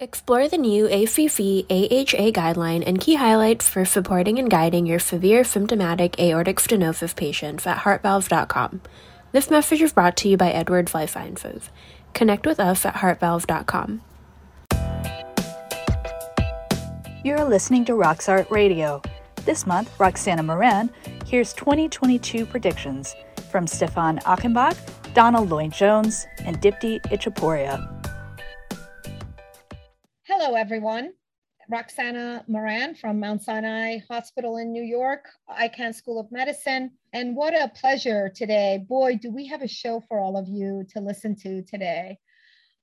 Explore the new AFFE AHA guideline and key highlights for supporting and guiding your severe symptomatic aortic stenosis patients at heartvalve.com. This message is brought to you by Edwards Lifesciences. Connect with us at heartvalve.com. You're listening to Roxart Radio. This month, Roxana Mehran hears 2022 predictions from Stefan Achenbach, Donald Lloyd Jones, and Dipti Itchhaporia. Hello, everyone. Roxana Mehran from Mount Sinai Hospital in New York, Icahn School of Medicine. And what a pleasure today. Boy, do we have a show for all of you to listen to today.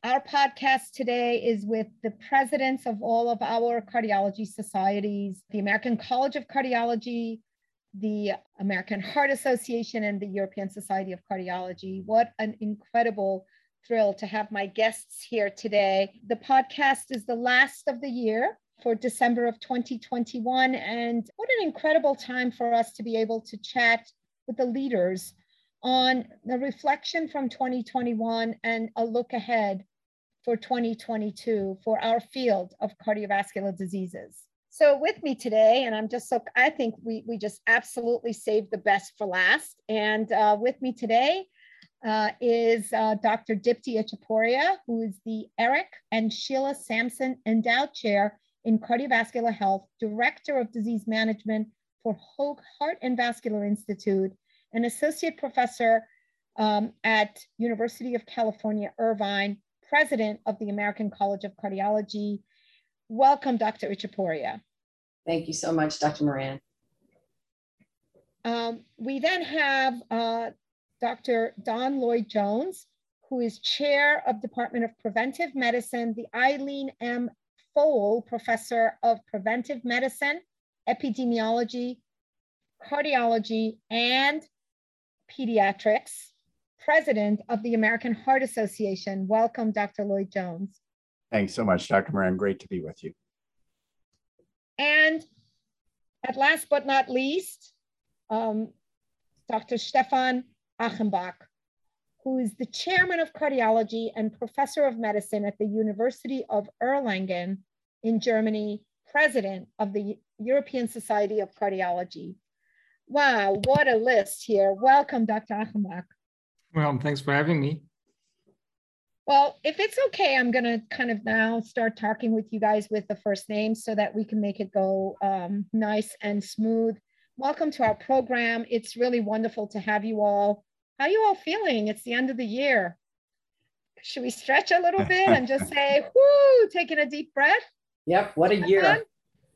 Our podcast today is with the presidents of all of our cardiology societies, the American College of Cardiology, the American Heart Association, and the European Society of Cardiology. What an incredible thrilled to have my guests here today. The podcast is the last of the year for December of 2021. And what an incredible time for us to be able to chat with the leaders on the reflection from 2021 and a look ahead for 2022 for our field of cardiovascular diseases. So with me today, and I'm just so, I think we, we just absolutely saved the best for last. And uh, with me today uh, is uh, Dr. Dipti Itchhaporia, who is the Eric and Sheila Sampson Endowed Chair in Cardiovascular Health, Director of Disease Management for Hoag Heart and Vascular Institute, and Associate Professor um, at University of California, Irvine, President of the American College of Cardiology. Welcome, Dr. Itchhaporia. Thank you so much, Dr. Mehran. Um, we then have uh, Dr. Don Lloyd Jones, who is chair of Department of Preventive Medicine, the Eileen M. Foell Professor of Preventive Medicine, Epidemiology, Cardiology, and Pediatrics, President of the American Heart Association. Welcome, Dr. Lloyd Jones. Thanks so much, Dr. Mehran. Great to be with you. And at last but not least, um, Dr. Stefan Achenbach, who is the chairman of cardiology and professor of medicine at the University of Erlangen in Germany, president of the European Society of Cardiology. Wow, what a list here. Welcome, Dr. Achenbach. Well, thanks for having me. Well, if it's okay, I'm going to kind of now start talking with you guys with the first names so that we can make it go um, nice and smooth. Welcome to our program. It's really wonderful to have you all. How are you all feeling? It's the end of the year. Should we stretch a little bit and just say, whoo, taking a deep breath? Yep, what a Stefan? year.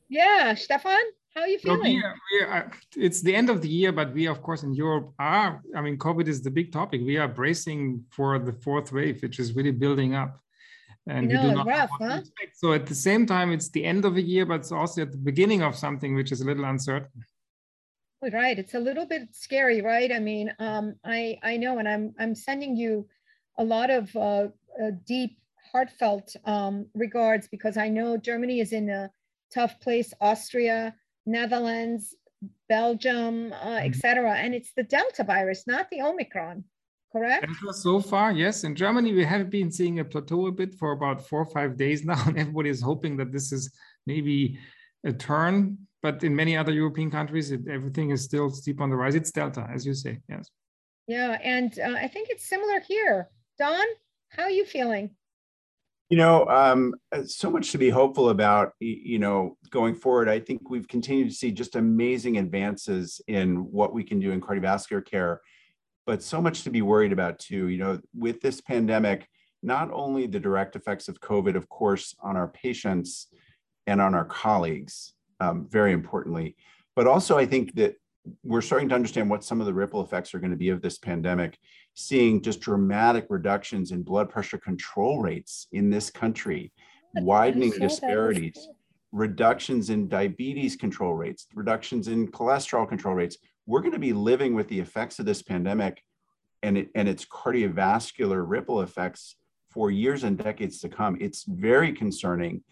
Yeah, Stefan, how are you So feeling? we are, we are, it's the end of the year, but we, of course, in Europe are, I mean, COVID is the big topic. We are bracing for the fourth wave, which is really building up. And I know, we do not rough, huh? So at the same time, it's the end of a year, but it's also at the beginning of something which is a little uncertain. Right. It's a little bit scary, right? I mean, um, I I know, and I'm I'm sending you a lot of uh, uh, deep, heartfelt um, regards because I know Germany is in a tough place. Austria, Netherlands, Belgium, uh, et cetera, and it's the Delta virus, not the Omicron. Correct? So far, yes. In Germany, we have been seeing a plateau a bit for about four or five days now, and everybody is hoping that this is maybe a turn. But in many other European countries, it, everything is still steep on the rise. It's Delta, as you say, yes. Yeah, and uh, I think it's similar here. Don, how are you feeling? You know, um, so much to be hopeful about, you know, going forward. I think we've continued to see just amazing advances in what we can do in cardiovascular care, but so much to be worried about too. You know, with this pandemic, not only the direct effects of COVID, of course, on our patients and on our colleagues, um, very importantly, but also I think that we're starting to understand what some of the ripple effects are going to be of this pandemic seeing just dramatic reductions in blood pressure control rates in this country, widening I saw that. disparities, reductions in diabetes control rates, reductions in cholesterol control rates. We're going to be living with the effects of this pandemic and, it, and its cardiovascular ripple effects for years and decades to come. It's very concerning.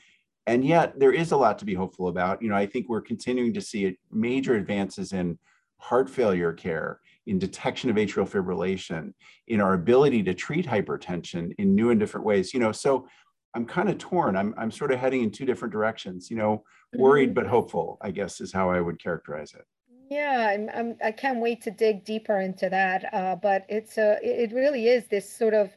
And yet, there is a lot to be hopeful about. You know, I think we're continuing to see major advances in heart failure care, in detection of atrial fibrillation, in our ability to treat hypertension in new and different ways. You know, so I'm kind of torn. I'm I'm sort of heading in two different directions. You know, worried mm-hmm. but hopeful. I guess is how I would characterize it. Yeah, I'm, I'm I can't wait to dig deeper into that. Uh, but it's a it really is this sort of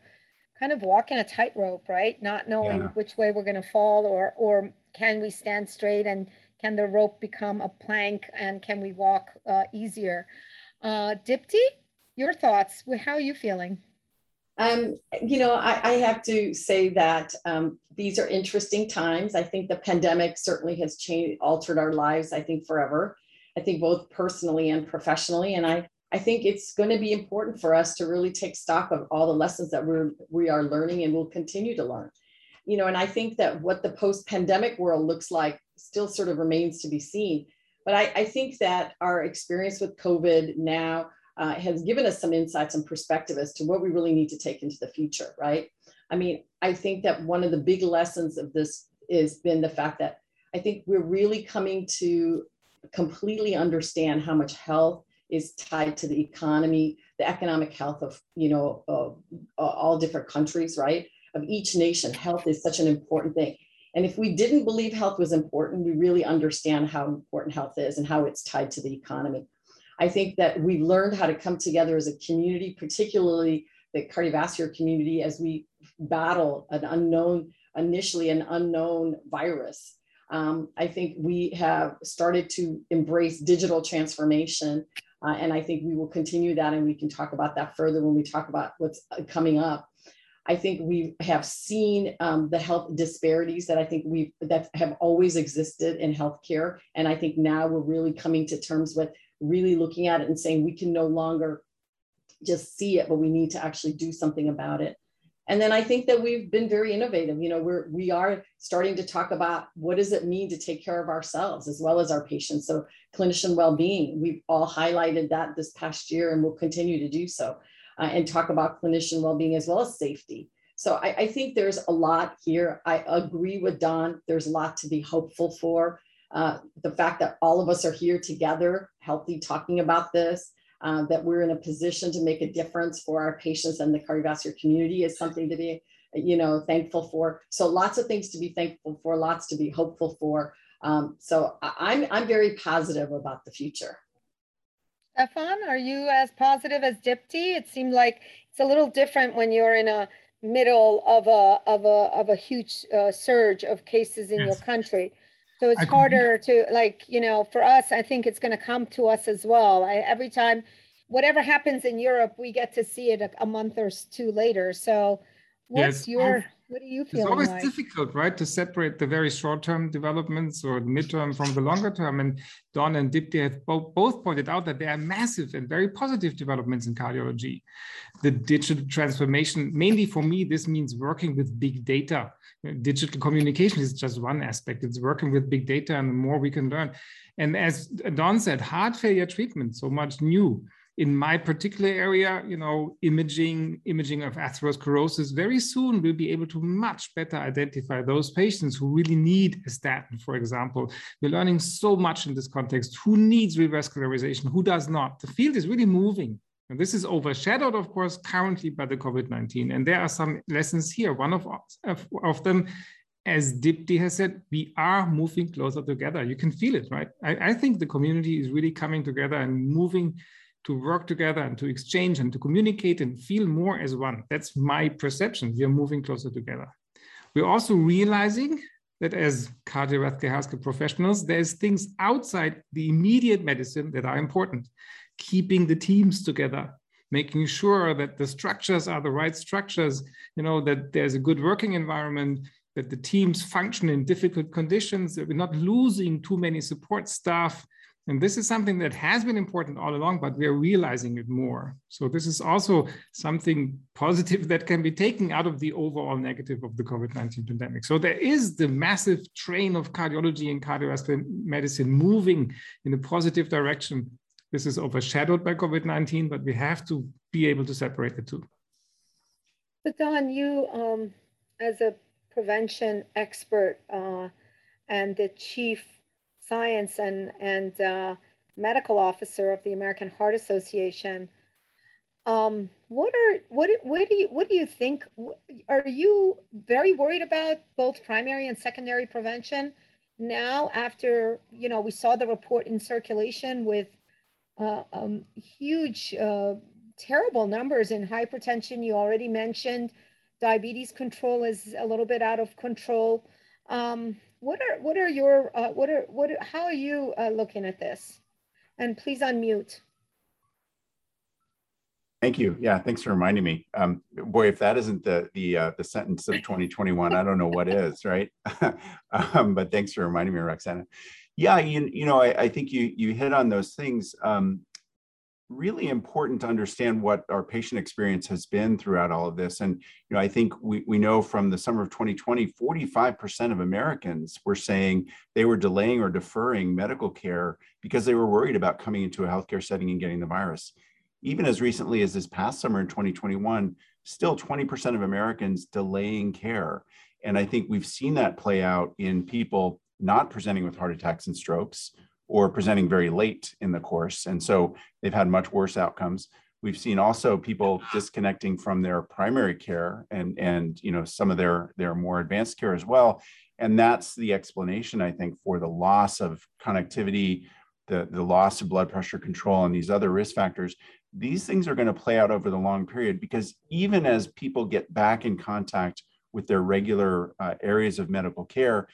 kind of walking a tightrope, right? Not knowing yeah. which way we're going to fall, or or can we stand straight, and can the rope become a plank, and can we walk uh, easier? Uh, Dipti, your thoughts? How are you feeling? Um, you know, I, I, have to say that um, these are interesting times. I think the pandemic certainly has changed, altered our lives. I think forever. I think both personally and professionally, and I I think it's going to be important for us to really take stock of all the lessons that we're we are learning and will continue to learn. You know, and I think that what the post-pandemic world looks like still sort of remains to be seen. But I, I think that our experience with COVID now uh, has given us some insights and perspective as to what we really need to take into the future, right? I mean, I think that one of the big lessons of this has been the fact that I think we're really coming to completely understand how much health is tied to the economy, the economic health of, you know, of, uh, all different countries, right? Of each nation, health is such an important thing. And if we didn't believe health was important, we really understand how important health is and how it's tied to the economy. I think that we've learned how to come together as a community, particularly the cardiovascular community, as we battle an unknown, initially an unknown virus. Um, I think we have started to embrace digital transformation. Uh, and I think we will continue that, and we can talk about that further when we talk about what's coming up. I think we have seen um, the health disparities that I think we that have always existed in healthcare, and I think now we're really coming to terms with really looking at it and saying we can no longer just see it, but we need to actually do something about it. And then I think that we've been very innovative. You know, we're we are starting to talk about what does it mean to take care of ourselves as well as our patients. So clinician well-being, we've all highlighted that this past year, and we'll continue to do so, uh, and talk about clinician well-being as well as safety. So I, I think there's a lot here. I agree with Don. There's a lot to be hopeful for. Uh, the fact that all of us are here together, healthy, talking about this, uh, that we're in a position to make a difference for our patients and the cardiovascular community is something to be, you know, thankful for. So lots of things to be thankful for, lots to be hopeful for. Um, so I'm, I'm very positive about the future. Stefan, are you as positive as Dipti? It seemed like it's a little different when you're in a middle of a of a of a huge uh, surge of cases in yes. your country. So it's harder to like, you know, for us, I think it's going to come to us as well. I, every time, whatever happens in Europe, we get to see it a, a month or two later. So what's yes. your, what do you feel? It's always like? difficult, right, to separate the very short-term developments or midterm from the longer term. And Don and Dipti have both, both pointed out that there are massive and very positive developments in cardiology. The digital transformation, mainly for me, this means working with big data digital communication is just one aspect. It's working with big data, and the more we can learn. And as Don said, heart failure treatment, so much new. In my particular area, you know, imaging, imaging of atherosclerosis, very soon we'll be able to much better identify those patients who really need a statin, for example. We're learning so much in this context. Who needs revascularization? Who does not? The field is really moving. And this is overshadowed, of course, currently by the COVID-19. And there are some lessons here. One of, of, of them, as Dipti has said, we are moving closer together. You can feel it, right? I, I think the community is really coming together and moving to work together and to exchange and to communicate and feel more as one. That's my perception. We are moving closer together. We're also realizing that as cardiovascular healthcare professionals, there's things outside the immediate medicine that are important keeping the teams together making sure that the structures are the right structures you know that there's a good working environment that the teams function in difficult conditions that we're not losing too many support staff and this is something that has been important all along but we're realizing it more. So this is also something positive that can be taken out of the overall negative of the covid-19 pandemic. So there is the massive train of cardiology and cardiovascular medicine moving in a positive direction. This is overshadowed by COVID 19, but we have to be able to separate the two. So, Don, you, um, as a prevention expert uh, and the chief science and, and uh, medical officer of the American Heart Association, Um, what are what what do you what do you think? Are you very worried about both primary and secondary prevention now? After you know, we saw the report in circulation with uh, um, huge, uh, terrible numbers in hypertension. You already mentioned diabetes control is a little bit out of control. Um, what are what are your uh, what are what how are you uh, looking at this? And please unmute. Thank you. Yeah, thanks for reminding me. Um, boy, if that isn't the the uh, the sentence of 2021, I don't know what is, right? um, but thanks for reminding me, Roxana. Yeah, you, you know, I, I think you you hit on those things. Um, really important to understand what our patient experience has been throughout all of this. And you know, I think we, we know from the summer of 2020, 45% of Americans were saying they were delaying or deferring medical care because they were worried about coming into a healthcare setting and getting the virus even as recently as this past summer in 2021, still 20% of Americans delaying care. And I think we've seen that play out in people not presenting with heart attacks and strokes or presenting very late in the course. And so they've had much worse outcomes. We've seen also people disconnecting from their primary care and, and you know, some of their, their more advanced care as well. And that's the explanation, I think, for the loss of connectivity, the, the loss of blood pressure control, and these other risk factors these things are going to play out over the long period because even as people get back in contact with their regular uh, areas of medical care,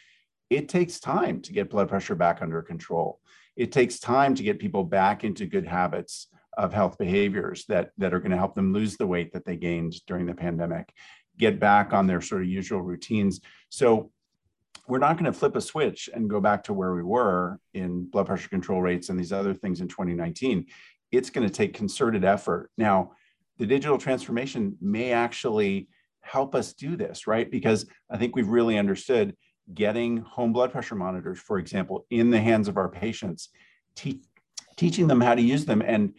it takes time to get blood pressure back under control. It takes time to get people back into good habits of health behaviors that, that are going to help them lose the weight that they gained during the pandemic, get back on their sort of usual routines. So we're not going to flip a switch and go back to where we were in blood pressure control rates and these other things in 2019 it's going to take concerted effort. Now, the digital transformation may actually help us do this, right? Because I think we've really understood getting home blood pressure monitors, for example, in the hands of our patients, te- teaching them how to use them and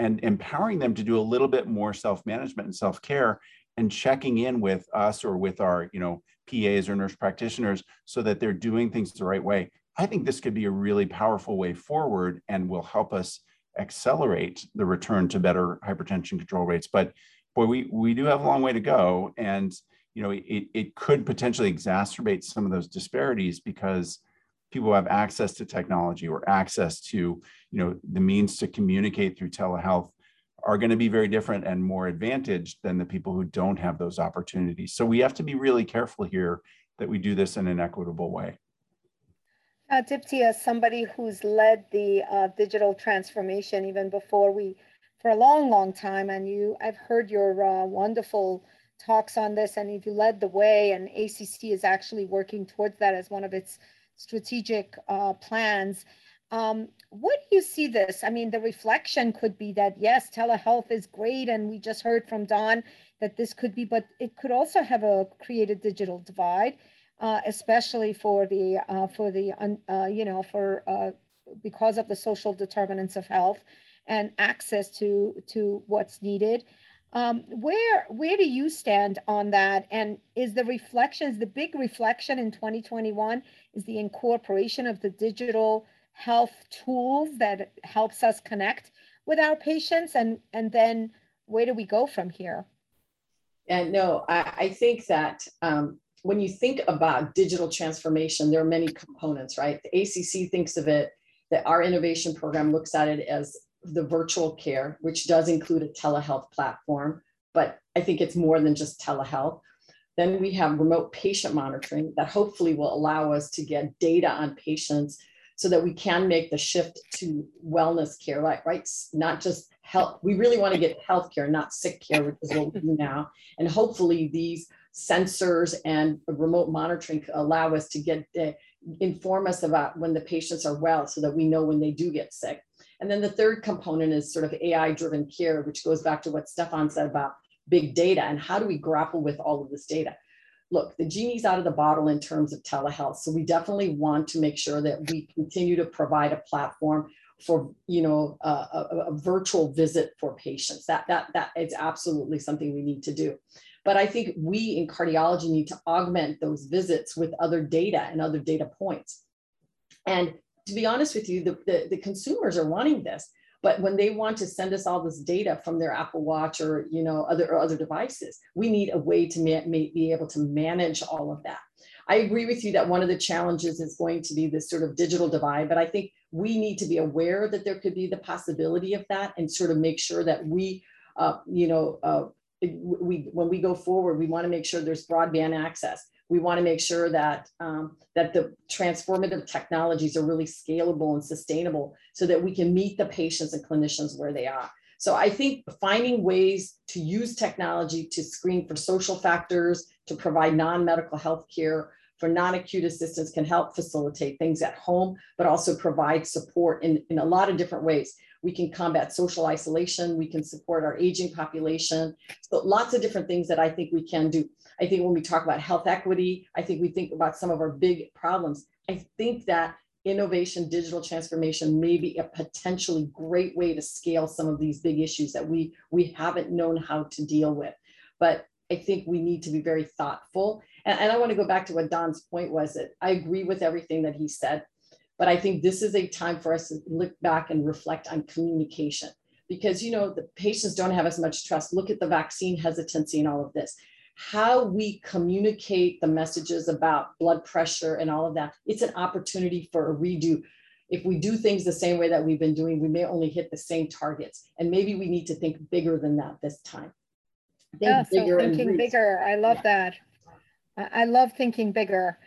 and empowering them to do a little bit more self-management and self-care and checking in with us or with our, you know, PAs or nurse practitioners so that they're doing things the right way. I think this could be a really powerful way forward and will help us accelerate the return to better hypertension control rates. But boy, we, we do have a long way to go. And, you know, it, it could potentially exacerbate some of those disparities because people who have access to technology or access to, you know, the means to communicate through telehealth are going to be very different and more advantaged than the people who don't have those opportunities. So we have to be really careful here that we do this in an equitable way. Uh, Dipti, as somebody who's led the uh, digital transformation even before we, for a long, long time, and you, I've heard your uh, wonderful talks on this, and if you led the way, and ACC is actually working towards that as one of its strategic uh, plans. Um, what do you see this? I mean, the reflection could be that yes, telehealth is great, and we just heard from Don that this could be, but it could also have a created digital divide uh, especially for the uh, for the uh, you know for uh, because of the social determinants of health and access to to what's needed. Um, where where do you stand on that? And is the reflections the big reflection in 2021 is the incorporation of the digital health tools that helps us connect with our patients and and then where do we go from here? And no, I, I think that um, when you think about digital transformation, there are many components, right? The ACC thinks of it that our innovation program looks at it as the virtual care, which does include a telehealth platform, but I think it's more than just telehealth. Then we have remote patient monitoring that hopefully will allow us to get data on patients so that we can make the shift to wellness care, right? Right? Not just health. We really want to get health care, not sick care, which is what we do now. And hopefully these sensors and remote monitoring allow us to get uh, inform us about when the patients are well so that we know when they do get sick. And then the third component is sort of AI driven care, which goes back to what Stefan said about big data and how do we grapple with all of this data. Look, the genie's out of the bottle in terms of telehealth. So we definitely want to make sure that we continue to provide a platform for you know a, a, a virtual visit for patients. That that that is absolutely something we need to do. But I think we in cardiology need to augment those visits with other data and other data points. And to be honest with you, the, the, the consumers are wanting this. But when they want to send us all this data from their Apple Watch or you know other or other devices, we need a way to ma- be able to manage all of that. I agree with you that one of the challenges is going to be this sort of digital divide, but I think we need to be aware that there could be the possibility of that and sort of make sure that we, uh, you know, uh, we when we go forward, we want to make sure there's broadband access. We want to make sure that um, that the transformative technologies are really scalable and sustainable, so that we can meet the patients and clinicians where they are. So I think finding ways to use technology to screen for social factors, to provide non-medical health care, for non-acute assistance can help facilitate things at home, but also provide support in, in a lot of different ways. We can combat social isolation. We can support our aging population. So lots of different things that I think we can do. I think when we talk about health equity, I think we think about some of our big problems. I think that innovation, digital transformation may be a potentially great way to scale some of these big issues that we, we haven't known how to deal with. But I think we need to be very thoughtful. And, and I want to go back to what Don's point was that I agree with everything that he said. But I think this is a time for us to look back and reflect on communication because, you know, the patients don't have as much trust. Look at the vaccine hesitancy and all of this. How we communicate the messages about blood pressure and all of that, it's an opportunity for a redo. If we do things the same way that we've been doing, we may only hit the same targets. And maybe we need to think bigger than that this time. Think yeah, so thinking bigger. I love yeah. that. I love thinking bigger.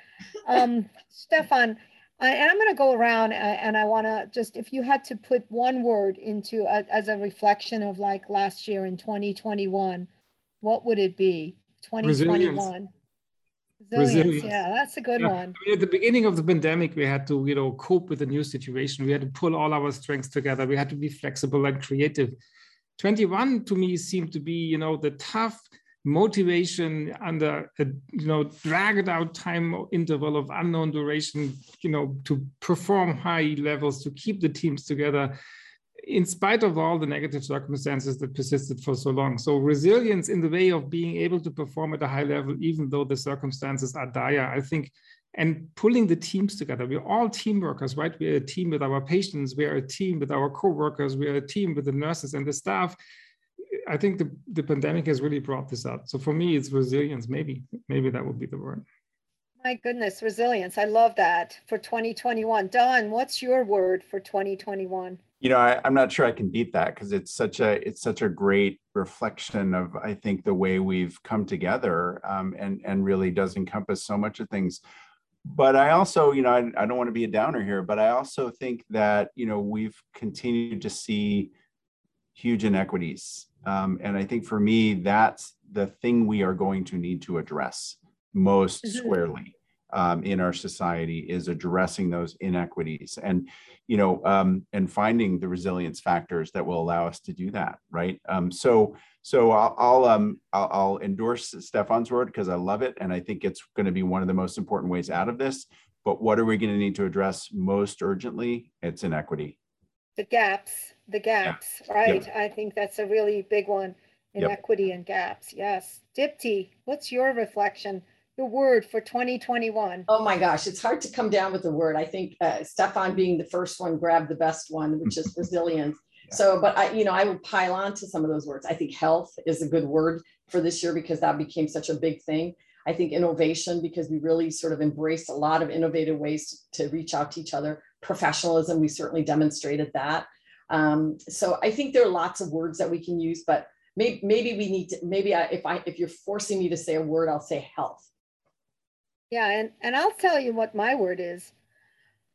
Um, Stefan, I, and I'm going to go around and I want to just, if you had to put one word into a, as a reflection of like last year in 2021, what would it be? 2021. Resilience. Resilience. Yeah, that's a good yeah. one. I mean, at the beginning of the pandemic, we had to, you know, cope with the new situation. We had to pull all our strengths together. We had to be flexible and creative. 21 to me seemed to be, you know, the tough motivation under a you know dragged out time interval of unknown duration you know to perform high levels to keep the teams together in spite of all the negative circumstances that persisted for so long so resilience in the way of being able to perform at a high level even though the circumstances are dire i think and pulling the teams together we're all team workers right we're a team with our patients we're a team with our co-workers we're a team with the nurses and the staff I think the, the pandemic has really brought this out. So for me, it's resilience. Maybe, maybe that would be the word. My goodness, resilience. I love that for 2021. Don, what's your word for 2021? You know, I, am not sure I can beat that because it's such a it's such a great reflection of I think the way we've come together um, and and really does encompass so much of things. But I also, you know, I, I don't want to be a downer here, but I also think that you know we've continued to see huge inequities um, and I think for me, that's the thing we are going to need to address most mm-hmm. squarely um, in our society is addressing those inequities and, you know, um, and finding the resilience factors that will allow us to do that. Right. Um, so, so I'll, I'll, um, I'll, I'll endorse Stefan's word because I love it. And I think it's going to be one of the most important ways out of this. But what are we going to need to address most urgently? It's inequity. The gaps the gaps, yeah. right? Yep. I think that's a really big one inequity yep. and gaps. Yes. Dipti, what's your reflection? The word for 2021. Oh my gosh, it's hard to come down with the word. I think uh, Stefan being the first one grabbed the best one, which is resilience. Yeah. So, but I, you know, I will pile on to some of those words. I think health is a good word for this year because that became such a big thing. I think innovation because we really sort of embraced a lot of innovative ways to, to reach out to each other. Professionalism, we certainly demonstrated that. Um, so I think there are lots of words that we can use, but maybe, maybe we need to, maybe I, if I, if you're forcing me to say a word, I'll say health. Yeah. And, and I'll tell you what my word is.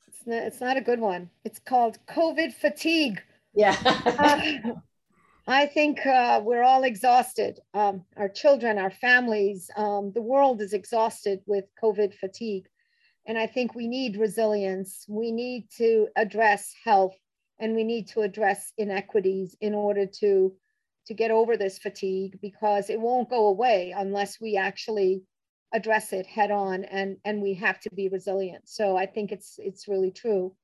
It's not, it's not a good one. It's called COVID fatigue. Yeah. uh, I think uh, we're all exhausted. Um, our children, our families, um, the world is exhausted with COVID fatigue. And I think we need resilience. We need to address health and we need to address inequities in order to to get over this fatigue because it won't go away unless we actually address it head on and and we have to be resilient. So i think it's it's really true.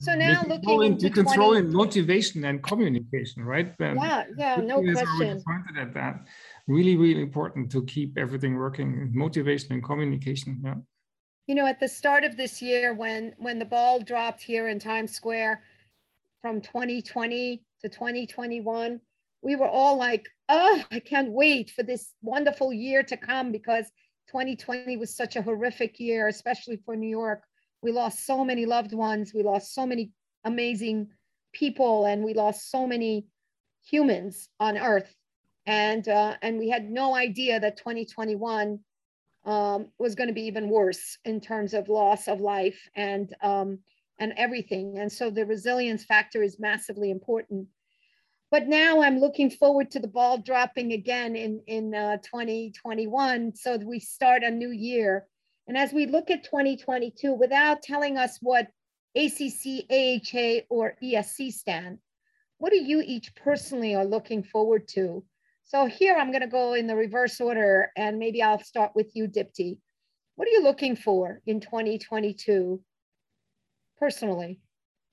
So mm-hmm. now looking into controlling 20... motivation and communication right? Ben yeah yeah no question. at that. Really really important to keep everything working motivation and communication yeah. You know at the start of this year when when the ball dropped here in times square from 2020 to 2021, we were all like, oh, I can't wait for this wonderful year to come because 2020 was such a horrific year, especially for New York. We lost so many loved ones, we lost so many amazing people, and we lost so many humans on Earth. And, uh, and we had no idea that 2021 um, was going to be even worse in terms of loss of life and, um, and everything. And so the resilience factor is massively important. But now I'm looking forward to the ball dropping again in, in uh, 2021 so we start a new year. And as we look at 2022, without telling us what ACC, AHA, or ESC stand, what do you each personally are looking forward to? So here I'm going to go in the reverse order, and maybe I'll start with you, Dipti. What are you looking for in 2022 personally?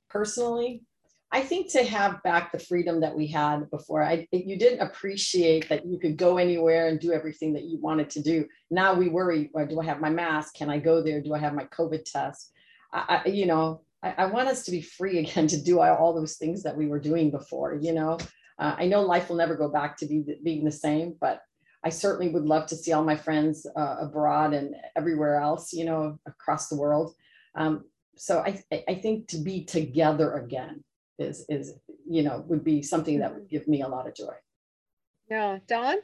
Personally, I think to have back the freedom that we had before, I you didn't appreciate that you could go anywhere and do everything that you wanted to do. Now we worry: well, do I have my mask? Can I go there? Do I have my COVID test? I, I you know, I, I, want us to be free again to do all those things that we were doing before. You know, uh, I know life will never go back to be being the same, but I certainly would love to see all my friends uh, abroad and everywhere else. You know, across the world. Um, so I, I think to be together again is is you know would be something that would give me a lot of joy. Yeah don?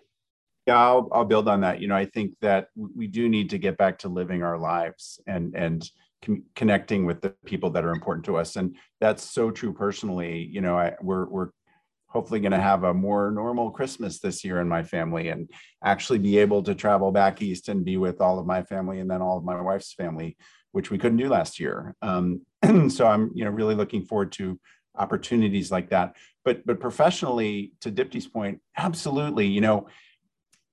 Yeah I'll, I'll build on that. You know i think that we do need to get back to living our lives and and com- connecting with the people that are important to us. And that's so true personally. You know I, we're we're hopefully going to have a more normal christmas this year in my family and actually be able to travel back east and be with all of my family and then all of my wife's family which we couldn't do last year. Um, so i'm you know really looking forward to opportunities like that. But but professionally, to Dipti's point, absolutely. You know,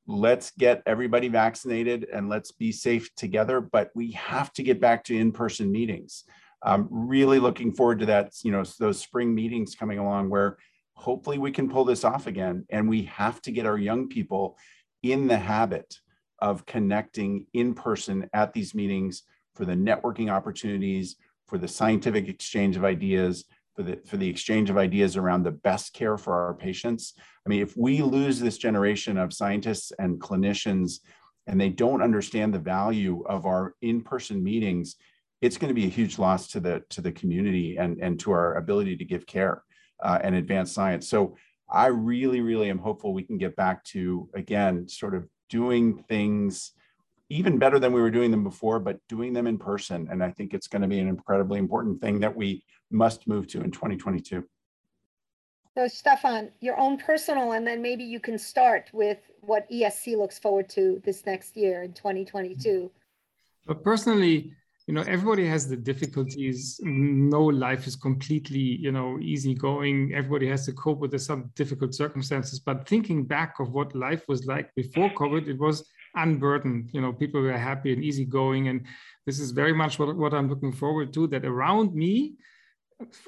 let's get everybody vaccinated and let's be safe together. But we have to get back to in-person meetings. I'm really looking forward to that. You know, those spring meetings coming along where hopefully we can pull this off again. And we have to get our young people in the habit of connecting in person at these meetings for the networking opportunities, for the scientific exchange of ideas, for the for the exchange of ideas around the best care for our patients. I mean, if we lose this generation of scientists and clinicians and they don't understand the value of our in-person meetings, it's going to be a huge loss to the to the community and and to our ability to give care uh, and advance science. So I really, really am hopeful we can get back to again, sort of doing things even better than we were doing them before, but doing them in person. And I think it's going to be an incredibly important thing that we must move to in 2022. So Stefan, your own personal, and then maybe you can start with what ESC looks forward to this next year in 2022. But personally, you know, everybody has the difficulties. No life is completely, you know, easy going. Everybody has to cope with some difficult circumstances. But thinking back of what life was like before COVID, it was unburdened. You know, people were happy and easygoing. And this is very much what, what I'm looking forward to, that around me,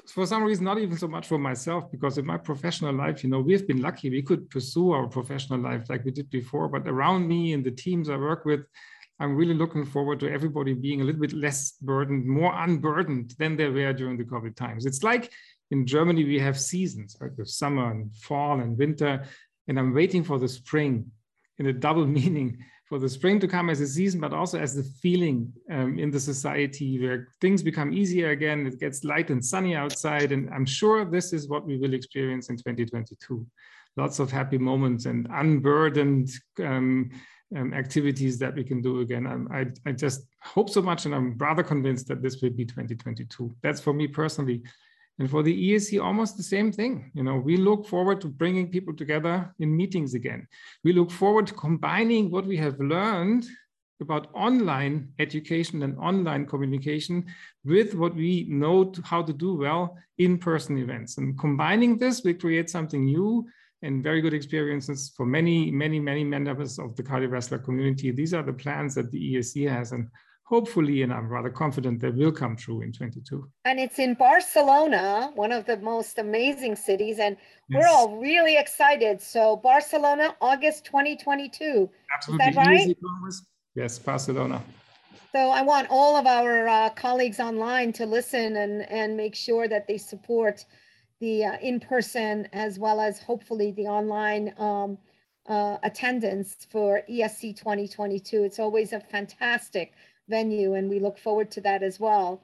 for some reason, not even so much for myself, because in my professional life, you know, we've been lucky. We could pursue our professional life like we did before. But around me and the teams I work with, I'm really looking forward to everybody being a little bit less burdened, more unburdened than they were during the COVID times. It's like in Germany, we have seasons, right? With summer and fall and winter. And I'm waiting for the spring in a double meaning for the spring to come as a season, but also as the feeling um, in the society where things become easier again. It gets light and sunny outside. And I'm sure this is what we will experience in 2022. Lots of happy moments and unburdened um, um, activities that we can do again. I, I just hope so much, and I'm rather convinced that this will be 2022. That's for me personally. And for the ESC, almost the same thing. You know, we look forward to bringing people together in meetings again. We look forward to combining what we have learned about online education and online communication with what we know to how to do well in-person events. And combining this, we create something new and very good experiences for many, many, many members of the cardiovascular community. These are the plans that the ESC has. And hopefully, and I'm rather confident they will come true in 22. And it's in Barcelona, one of the most amazing cities, and yes. we're all really excited. So Barcelona, August 2022. Absolutely. Is that right? Yes, Barcelona. So I want all of our uh, colleagues online to listen and, and make sure that they support the uh, in-person as well as hopefully the online um, uh, attendance for ESC 2022. It's always a fantastic venue and we look forward to that as well.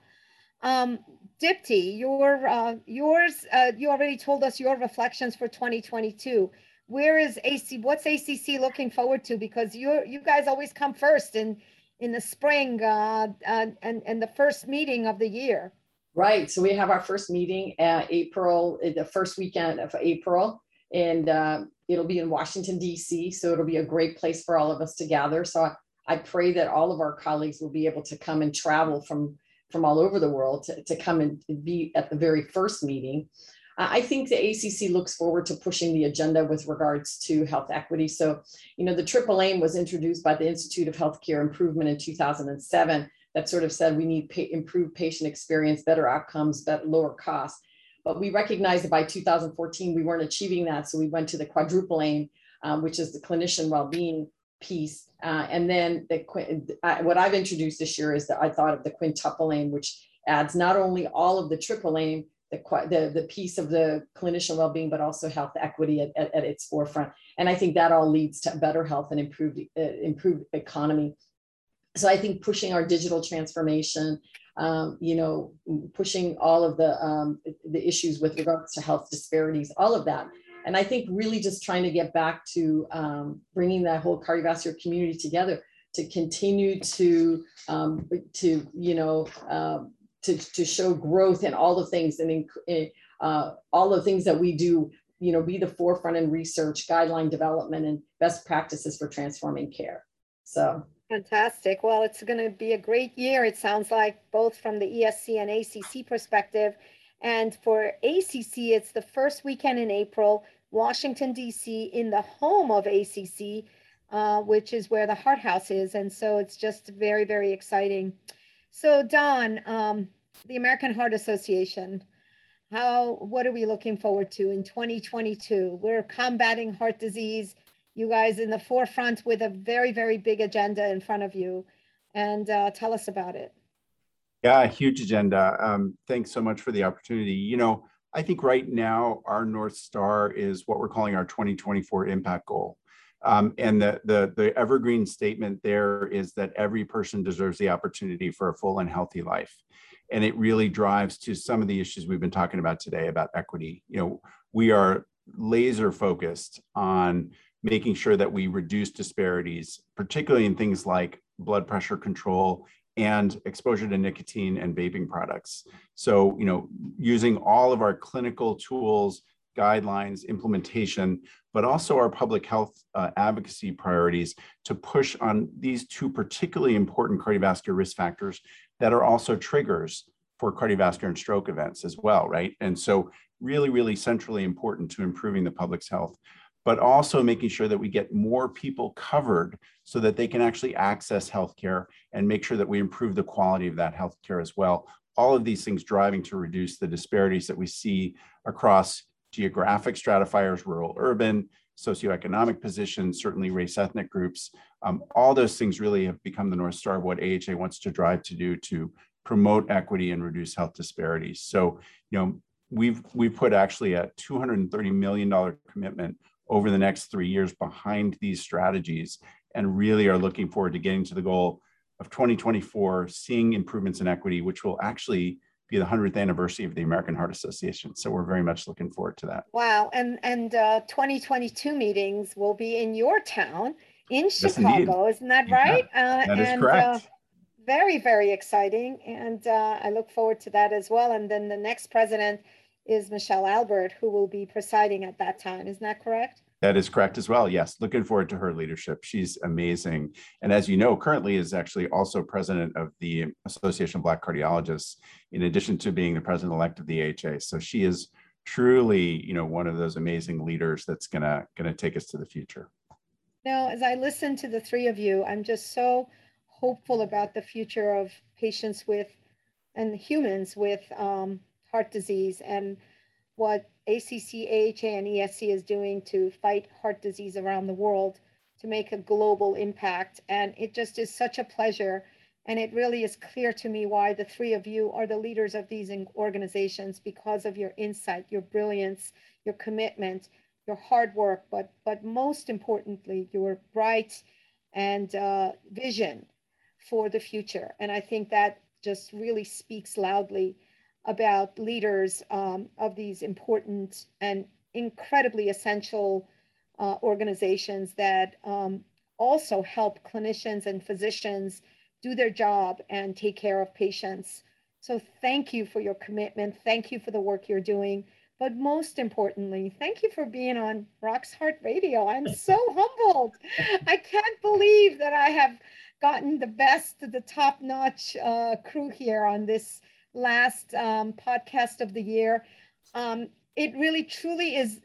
Um, Dipti, your, uh, yours, uh, you already told us your reflections for 2022. Where is AC, what's ACC looking forward to? Because you you guys always come first in, in the spring uh, uh, and, and the first meeting of the year. Right. So we have our first meeting at April, the first weekend of April, and uh, it'll be in Washington, D.C. So it'll be a great place for all of us to gather. So I, pray that all of our colleagues will be able to come and travel from from all over the world to, to come and be at the very first meeting. I think the ACC looks forward to pushing the agenda with regards to health equity. So, you know, the triple aim was introduced by the Institute of Healthcare Improvement in 2007 that sort of said we need improved patient experience, better outcomes, better, lower costs. But we recognized that by 2014, we weren't achieving that. So we went to the quadruple aim, um, which is the clinician well-being piece. Uh, and then the uh, what I've introduced this year is that I thought of the quintuple aim, which adds not only all of the triple aim, the, the, the piece of the clinician well-being, but also health equity at, at, at, its forefront. And I think that all leads to better health and improved, uh, improved economy. So I think pushing our digital transformation, um, you know, pushing all of the, um, the issues with regards to health disparities, all of that and I think really just trying to get back to um, bringing that whole cardiovascular community together to continue to um, to you know uh, to to show growth in all the things and in, uh, all the things that we do. You know, be the forefront in research, guideline development, and best practices for transforming care. So fantastic. Well, it's going to be a great year. It sounds like both from the ESC and ACC perspective. And for ACC, it's the first weekend in April, Washington, D.C., in the home of ACC, uh, which is where the Heart House is. And so it's just very, very exciting. So, Don, um, the American Heart Association, how what are we looking forward to in 2022? We're combating heart disease. You guys in the forefront with a very, very big agenda in front of you. And uh, tell us about it. Yeah, huge agenda. Um, thanks so much for the opportunity. You know, I think right now our North Star is what we're calling our 2024 impact goal. Um, and the, the, the evergreen statement there is that every person deserves the opportunity for a full and healthy life. And it really drives to some of the issues we've been talking about today about equity. You know, we are laser focused on making sure that we reduce disparities, particularly in things like blood pressure control and exposure to nicotine and vaping products. So, you know, using all of our clinical tools, guidelines, implementation, but also our public health uh, advocacy priorities to push on these two particularly important cardiovascular risk factors that are also triggers for cardiovascular and stroke events as well, right? And so really, really centrally important to improving the public's health but also making sure that we get more people covered so that they can actually access healthcare and make sure that we improve the quality of that healthcare as well. All of these things driving to reduce the disparities that we see across geographic stratifiers, rural, urban, socioeconomic positions, certainly race ethnic groups. Um, all those things really have become the North Star of what AHA wants to drive to do to promote equity and reduce health disparities. So, you know, we've we've put actually a $230 million commitment over the next three years behind these strategies and really are looking forward to getting to the goal of 2024, seeing improvements in equity, which will actually be the 100th anniversary of the American Heart Association. So we're very much looking forward to that. Wow. And, and uh, 2022 meetings will be in your town in Chicago. Yes, Isn't that right? Yeah, uh, that is and, correct. Uh, very, very exciting. And uh, I look forward to that as well. And then the next president is Michelle Albert, who will be presiding at that time. Isn't that correct? That is correct as well. Yes, looking forward to her leadership. She's amazing. And as you know, currently is actually also president of the Association of Black Cardiologists, in addition to being the president elect of the AHA. So she is truly, you know, one of those amazing leaders that's gonna gonna take us to the future. Now, as I listen to the three of you, I'm just so hopeful about the future of patients with and humans with um, heart disease and what ACC, AHA, and ESC is doing to fight heart disease around the world to make a global impact. And it just is such a pleasure And it really is clear to me why the three of you are the leaders of these organizations because of your insight, your brilliance, your commitment, your hard work, but, but most importantly, your bright and uh, vision for the future. And I think that just really speaks loudly about leaders um, of these important and incredibly essential uh, organizations that um, also help clinicians and physicians do their job and take care of patients. So thank you for your commitment. Thank you for the work you're doing. But most importantly, thank you for being on Rox Heart Radio. I'm so humbled. I can't believe that I have gotten the best, the top notch uh, crew here on this last um, podcast of the year. Um, it really truly is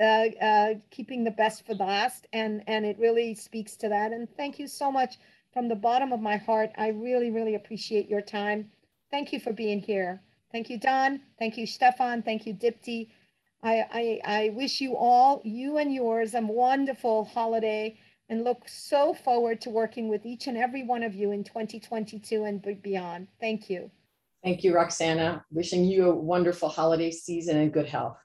uh, uh, keeping the best for the last, and, and it really speaks to that. And thank you so much from the bottom of my heart. I really, really appreciate your time. Thank you for being here. Thank you, Don. Thank you, Stefan. Thank you, Dipti. I, I, I wish you all, you and yours, a wonderful holiday and look so forward to working with each and every one of you in 2022 and beyond. Thank you. Thank you, Roxana. Wishing you a wonderful holiday season and good health.